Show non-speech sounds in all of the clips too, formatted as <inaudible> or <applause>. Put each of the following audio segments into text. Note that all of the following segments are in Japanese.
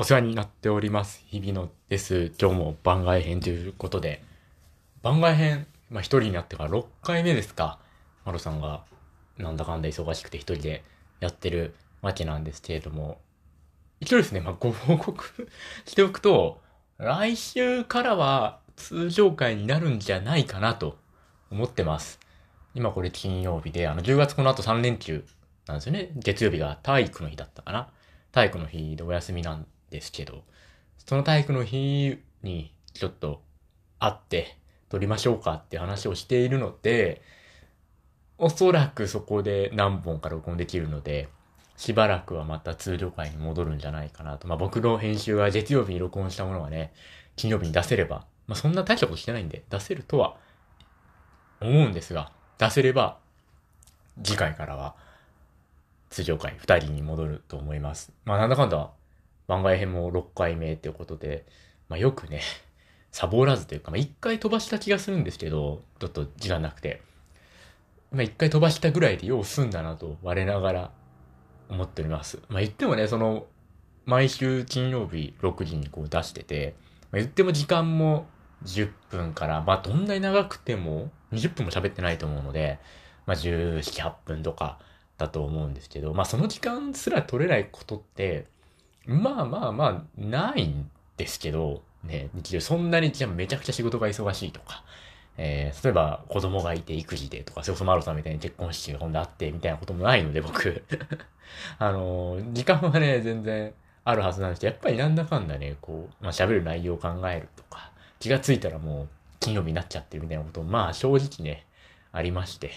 お世話になっております。日々のです。今日も番外編ということで、番外編、まあ一人になってから6回目ですか。マロさんがなんだかんだ忙しくて一人でやってるわけなんですけれども、一応ですね、まあご <laughs> 報告しておくと、来週からは通常回になるんじゃないかなと思ってます。今これ金曜日で、あの10月この後3連休なんですよね。月曜日が体育の日だったかな。体育の日でお休みなんですけど、その体育の日にちょっと会って撮りましょうかって話をしているので、おそらくそこで何本か録音できるので、しばらくはまた通常回に戻るんじゃないかなと。まあ僕の編集は月曜日に録音したものがね、金曜日に出せれば、まあそんな大したことしてないんで、出せるとは思うんですが、出せれば次回からは通常回2人に戻ると思います。まあなんだかんだ番外編も6回目っていうことで、まあよくね、<laughs> サボらずというか、まあ1回飛ばした気がするんですけど、ちょっと時間なくて。まあ1回飛ばしたぐらいでよう済んだなと我ながら思っております。まあ言ってもね、その、毎週金曜日6時にこう出してて、まあ、言っても時間も10分から、まあどんなに長くても20分も喋ってないと思うので、まあ17、8分とかだと思うんですけど、まあその時間すら取れないことって、まあまあまあないんですけど、ね、日常そんなにじゃめちゃくちゃ仕事が忙しいとか、えー、例えば子供がいて育児でとか、それこそマロさんみたいに結婚式が今度あってみたいなこともないので僕、<laughs> あのー、時間はね、全然あるはずなんですけど、やっぱりなんだかんだね、こう、まあ喋る内容を考えるとか、気がついたらもう金曜日になっちゃってるみたいなこと、まあ正直ね、ありまして、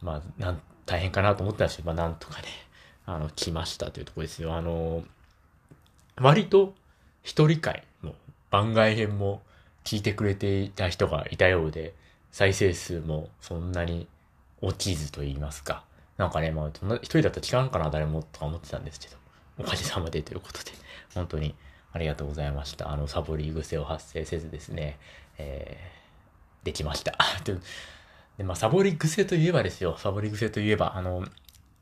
まあ、なん、大変かなと思ったんですけど、まあなんとかね、あの、来ましたというところですよ。あのー、割と一人会も番外編も聞いてくれていた人がいたようで、再生数もそんなに落ちずと言いますか。なんかね、まあ、一人だったら聞かんかな、誰も、とか思ってたんですけど、おかげさまでということで、本当にありがとうございました。あの、サボり癖を発生せずですね、えー、できました。<laughs> で、まあ、サボり癖といえばですよ、サボり癖といえば、あの、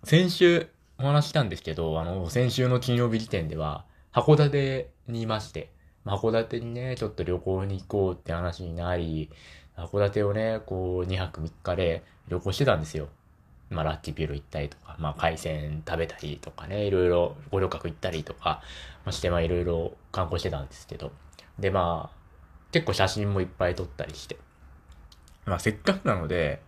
先週お話したんですけど、あの、先週の金曜日時点では、函館にいまして、函館にね、ちょっと旅行に行こうって話になり、函館をね、こう、2泊3日で旅行してたんですよ。まあ、ラッキービル行ったりとか、まあ、海鮮食べたりとかね、いろいろ五稜郭行ったりとか、まあ、して、まあ、いろいろ観光してたんですけど。で、まあ、結構写真もいっぱい撮ったりして。まあ、せっかくなので、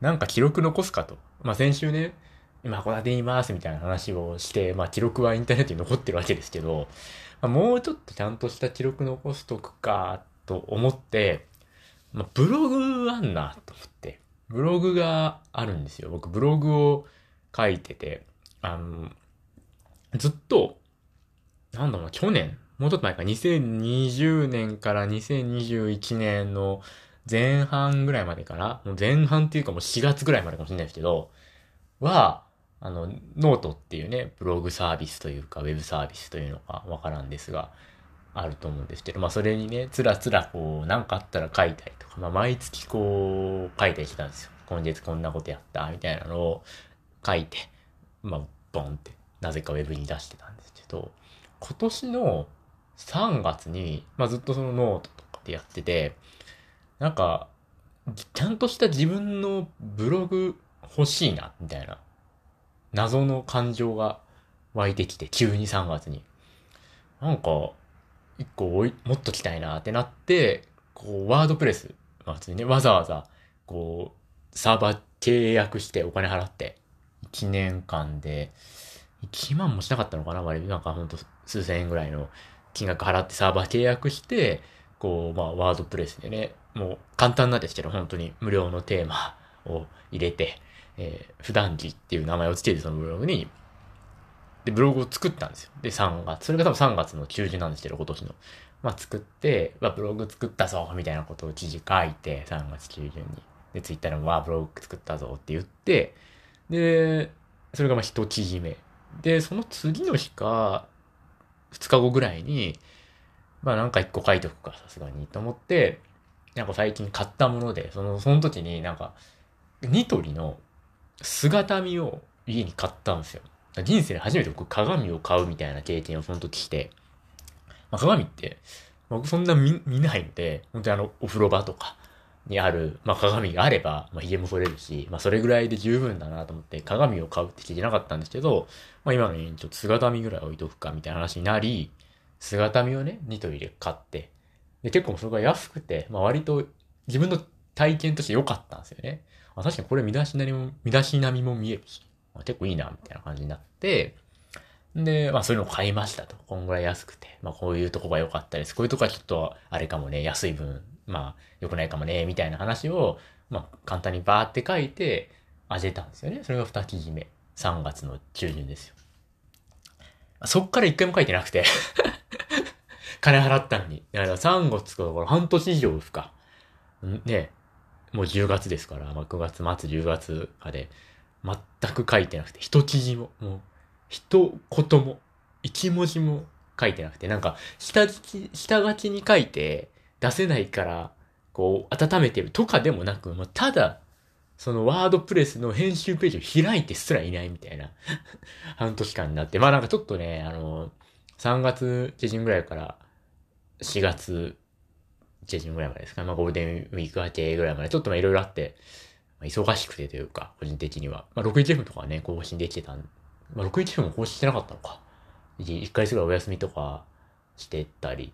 なんか記録残すかと。まあ、先週ね、今函館にいますみたいな話をして、まあ記録はインターネットに残ってるわけですけど、まあ、もうちょっとちゃんとした記録残しとくかと思って、まあブログあんなと思って、ブログがあるんですよ。僕ブログを書いてて、あの、ずっと、なんだろう、去年、もうちょっと前か、2020年から2021年の前半ぐらいまでかな、もう前半っていうかもう4月ぐらいまでかもしれないですけど、は、あの、ノートっていうね、ブログサービスというか、ウェブサービスというのかわからんですが、あると思うんですけど、まあそれにね、つらつらこう、なんかあったら書いたりとか、まあ毎月こう、書いたりしてたんですよ。今月こんなことやった、みたいなのを書いて、まあ、ボンって、なぜかウェブに出してたんですけど、今年の3月に、まあずっとそのノートとかでやってて、なんか、ちゃんとした自分のブログ欲しいな、みたいな謎の感情が湧いてきて、急に3月に。なんか、一個おい持っときたいなってなって、こう、ワードプレス、まあ普通にね、わざわざ、こう、サーバー契約してお金払って、1年間で、1万もしなかったのかな割となんかほんと数千円ぐらいの金額払ってサーバー契約して、こう、まあ、ワードプレスでね、もう簡単なんですけど、本当に無料のテーマを入れて、えー、普段着っていう名前をつけてそのブログに、で、ブログを作ったんですよ。で、3月、それが多分3月の中旬なんですけど、今年の。まあ、作って、まあ、ブログ作ったぞ、みたいなことを記事書いて、3月中旬に。で、ツイッターでも、わあ、ブログ作ったぞって言って、で、それがまあ、一記事目。で、その次の日か、2日後ぐらいに、まあ、なんか1個書いとくか、さすがに、と思って、なんか最近買ったもので、その、その時になんか、ニトリの姿見を家に買ったんですよ。人生で初めて僕鏡を買うみたいな経験をその時して、まあ、鏡って、僕そんな見見ないので、本当にあの、お風呂場とかにある、まあ、鏡があれば、まあ、髭も剃れるし、まあ、それぐらいで十分だなと思って鏡を買うって聞いてなかったんですけど、まあ、今のようにちょっと姿見ぐらい置いとくかみたいな話になり、姿見をね、ニトリで買って、で、結構それが安くて、まあ、割と自分の体験として良かったんですよね。あ確かにこれ身だしなみも、身だしなみも見えるし、まあ、結構いいな、みたいな感じになって、で、まあそういうのを買いましたと。こんぐらい安くて。まあこういうとこが良かったです。こういうとこはちょっと、あれかもね、安い分、まあ良くないかもね、みたいな話を、まあ簡単にバーって書いて、あげたんですよね。それが二記事目。3月の中旬ですよ。そっから一回も書いてなくて <laughs> 金払ったのに。だから3月から半年以上ですか。ね、もう10月ですから、まあ、9月末、10月かで、全く書いてなくて、一記事も、もう、一言も、一文字も書いてなくて、なんか、下書き、下書きに書いて、出せないから、こう、温めてるとかでもなく、もうただ、そのワードプレスの編集ページを開いてすらいないみたいな <laughs> 半年間になって、まあなんかちょっとね、あの、3月下旬ぐらいから4月下旬ぐらいまでですか、まあゴールデンウィーク明けぐらいまで、ちょっとまあいろいろあって、まあ、忙しくてというか、個人的には。まあ 61F とかね、更新できてたんまあ、61分も更新してなかったのか。1回すぐらいお休みとかしてたり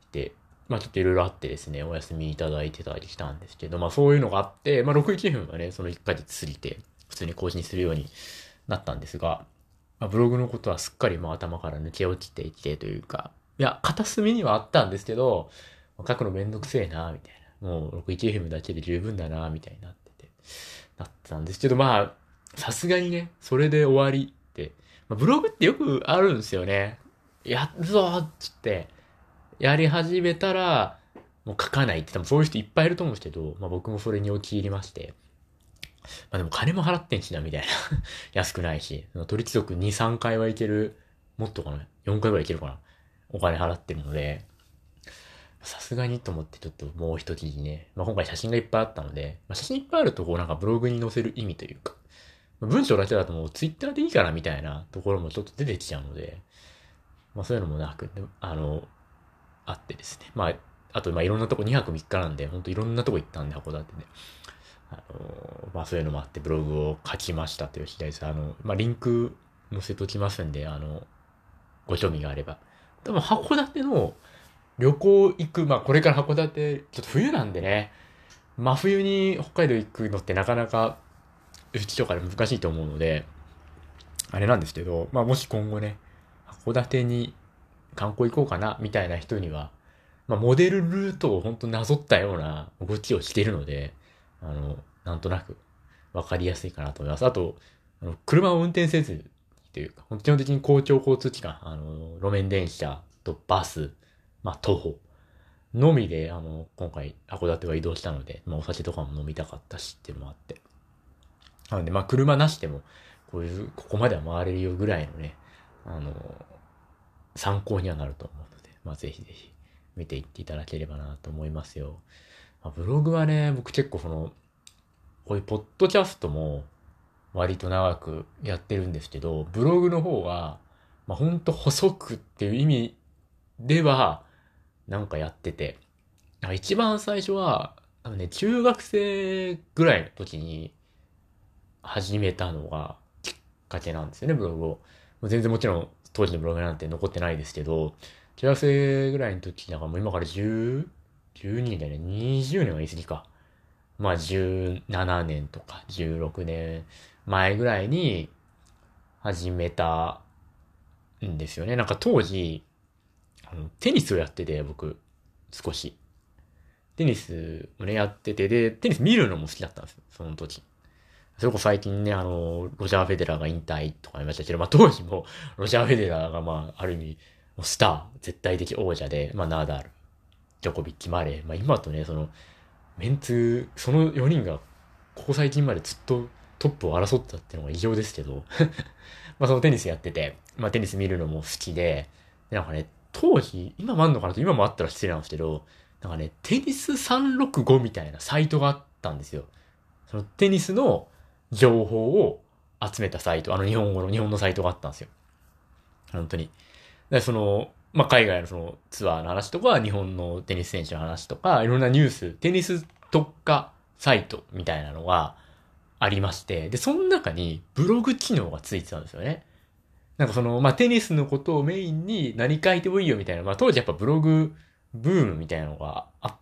して、まあちょっといろいろあってですね、お休みいただいてたりしたんですけど、まあそういうのがあって、まあ61分はね、その1ヶ月過ぎて、普通に更新するようになったんですが、まあ、ブログのことはすっかりもう頭から抜け落ちていてというか、いや、片隅にはあったんですけど、書くのめんどくせえな、みたいな。もう 61FM だけで十分だな、みたいになってて、なってたんですけど、まあ、さすがにね、それで終わりってまあ、ブログってよくあるんですよね。やっぞっつって、やり始めたら、もう書かないって多分そういう人いっぱいいると思うんですけど、まあ僕もそれに陥りまして。まあでも金も払ってんしな、みたいな。<laughs> 安くないし。取引族2、3回はいける。もっとかな ?4 回ぐらいいけるかな？お金払ってるので、さすがにと思ってちょっともう一記事ね。まあ今回写真がいっぱいあったので、まあ写真いっぱいあるとこうなんかブログに載せる意味というか、文章だけだともうツイッターでいいかなみたいなところもちょっと出てきちゃうので、まあそういうのもなく、あの、あってですね。まあ、あと、まあいろんなとこ2泊3日なんで、ほんといろんなとこ行ったんで、函館で。あの、まあそういうのもあってブログを書きましたという次第です。あの、まあリンク載せときますんで、あの、ご興味があれば。多分函館の旅行行く、まあこれから函館、ちょっと冬なんでね、真冬に北海道行くのってなかなかうちとかで難しいと思うので、あれなんですけど、まあもし今後ね、函館に観光行こうかな、みたいな人には、まあモデルルートを本当なぞったような動きをしているので、あの、なんとなくわかりやすいかなと思います。あと、あの車を運転せずというか、基本的に公共交通機関、あの、路面電車とバス、まあ徒歩のみで、あの、今回函館は移動したので、まあお酒とかも飲みたかったしっていうのもあって、なので、まあ、車なしでも、こういう、ここまでは回れるよぐらいのね、あの、参考にはなると思うので、まあ、ぜひぜひ見ていっていただければなと思いますよ。まあ、ブログはね、僕結構その、こういうポッドキャストも割と長くやってるんですけど、ブログの方は、まあ、ほんと細くっていう意味では、なんかやってて、一番最初は、あのね、中学生ぐらいの時に、始めたのがきっかけなんですよね、ブログを。全然もちろん当時のブログなんて残ってないですけど、中学生ぐらいの時だかもう今から10、12年だよね。20年は言い過ぎか。まあ17年とか16年前ぐらいに始めたんですよね。なんか当時、のテニスをやってて僕、少し。テニスをね、やってて、で、テニス見るのも好きだったんですよ、その時。それこそ最近ね、あの、ロジャー・フェデラーが引退とか言いましたけど、まあ当時も、ロジャー・フェデラーがまあ、ある意味、スター、絶対的王者で、まあナダル、ジョコビッチ、マレー、まあ今とね、その、メンツ、その4人が、ここ最近までずっとトップを争ったっていうのが異常ですけど。<laughs> まあそのテニスやってて、まあテニス見るのも好きで、でなんかね、当時、今もあんのかなと今もあったら失礼なんですけど、なんかね、テニス365みたいなサイトがあったんですよ。そのテニスの情報を集めたサイト、あの日本語の、日本のサイトがあったんですよ。本当に。で、その、まあ、海外のそのツアーの話とか、日本のテニス選手の話とか、いろんなニュース、テニス特化サイトみたいなのがありまして、で、その中にブログ機能がついてたんですよね。なんかその、まあ、テニスのことをメインに何書いてもいいよみたいな、まあ、当時やっぱブログブームみたいなのがあっ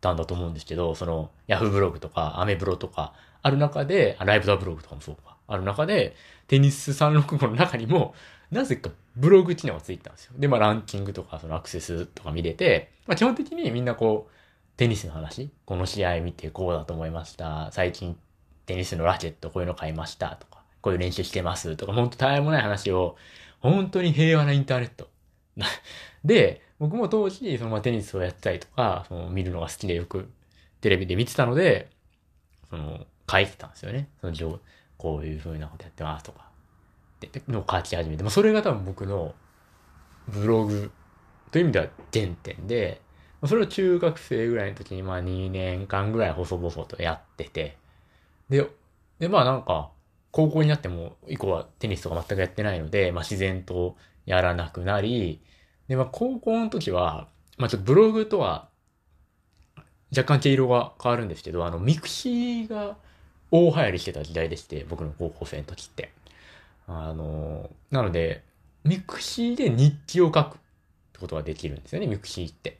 たんだと思うんですけど、その、ヤフーブログとか、アメブロとか、ある中で、ライブダブログとかもそうか、ある中で、テニス365の中にも、なぜかブログ機能がついてたんですよ。で、まあランキングとかそのアクセスとか見れて、まあ基本的にみんなこう、テニスの話、この試合見てこうだと思いました。最近テニスのラケットこういうの買いましたとか、こういう練習してますとか、ほんと絶えもない話を、本当に平和なインターネット。<laughs> で、僕も当時、そのまあテニスをやったりとか、その見るのが好きでよくテレビで見てたので、その書いてたんですよね。その情こういう風なことやってますとか。ってのを書き始めて、まあ、それが多分僕のブログという意味では原点で、それを中学生ぐらいの時にまあ2年間ぐらい細々とやってて、で、でまあなんか、高校になっても以降はテニスとか全くやってないので、まあ自然とやらなくなり、で、まあ高校の時は、まあちょっとブログとは若干毛色が変わるんですけど、あの、 mixi が大流行りしてた時代でして、僕の高校生の時って。あの、なので、 mixi で日記を書くってことができるんですよね、 mixi って。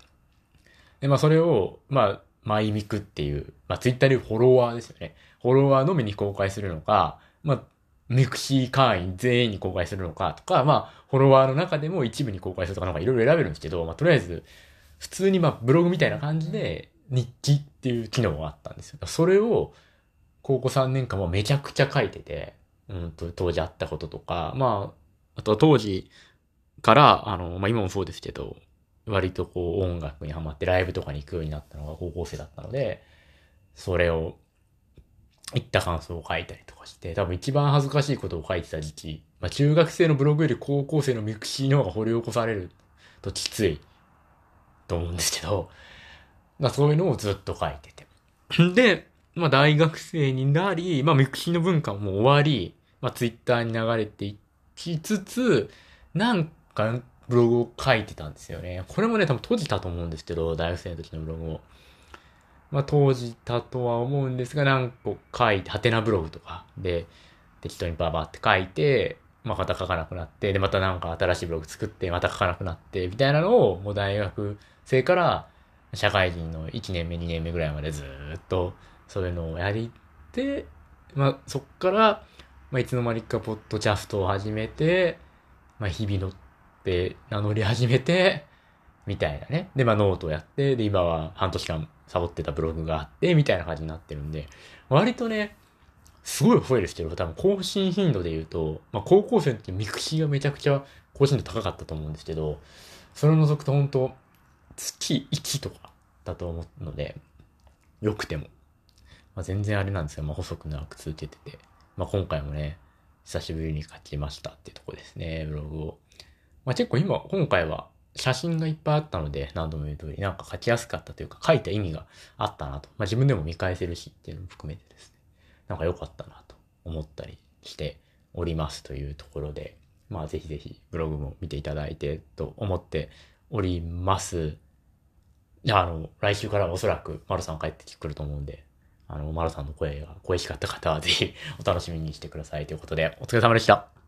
で、まあそれを、まあ、マイミクっていう、まあツイッターでフォロワーですよね。フォロワーのみに公開するのか、まあ、 mixi 会員全員に公開するのかとか、まあ、フォロワーの中でも一部に公開するとかなんかいろいろ選べるんですけど、まあとりあえず、普通にまあブログみたいな感じで日記っていう機能があったんですよ。それを高校3年間はめちゃくちゃ書いてて、うんと、当時あったこととか、まあ、あと当時から、あの、まあ今もそうですけど、割とこう音楽にハマってライブとかに行くようになったのが高校生だったので、それを、行った感想を書いたりとかして、多分一番恥ずかしいことを書いてた時期、まあ中学生のブログより高校生の mixi の方が掘り起こされるときついと思うんですけど、まあそういうのをずっと書いてて。<laughs> で、まあ大学生になり、まあ mixi の文化も終わり、まあツイッターに流れていきつつ、なんかブログを書いてたんですよね。これもね、多分閉じたと思うんですけど、大学生の時のブログを。まあ閉じたとは思うんですが、何個書いて、ハテナブログとかで適当にババって書いて、まあまた書かなくなって、で、またなんか新しいブログ作って、また書かなくなって、みたいなのを、もう大学生から社会人の1年目、2年目ぐらいまでずっとそういうのをやりて、まあ、そっから、まあ、いつの間にかポッドキャストを始めて、まあ、日々乗って名乗り始めて、みたいなね。で、まあ、ノートをやって、で、今は半年間サボってたブログがあって、みたいな感じになってるんで、割とね、すごい増えるですけど、多分更新頻度で言うと、まあ、高校生の時 mixi がめちゃくちゃ更新度高かったと思うんですけど、それを除くと本当月1とかだと思うので、良くても。まあ、全然あれなんですよ。まあ、細く長く続けてて。まあ、今回もね、久しぶりに書きましたってとこですね、ブログを。まあ、結構今、今回は写真がいっぱいあったので、何度も言う通り、なんか書きやすかったというか、書いた意味があったなと。まあ、自分でも見返せるしっていうのも含めてですね、なんか良かったなと思ったりしておりますというところで、まあ、ぜひぜひブログも見ていただいてと思っております。あ、の、来週からおそらく、丸さん帰ってくると思うんで、あの、マロさんの声が恋しかった方はぜひお楽しみにしてくださいということで、お疲れ様でした。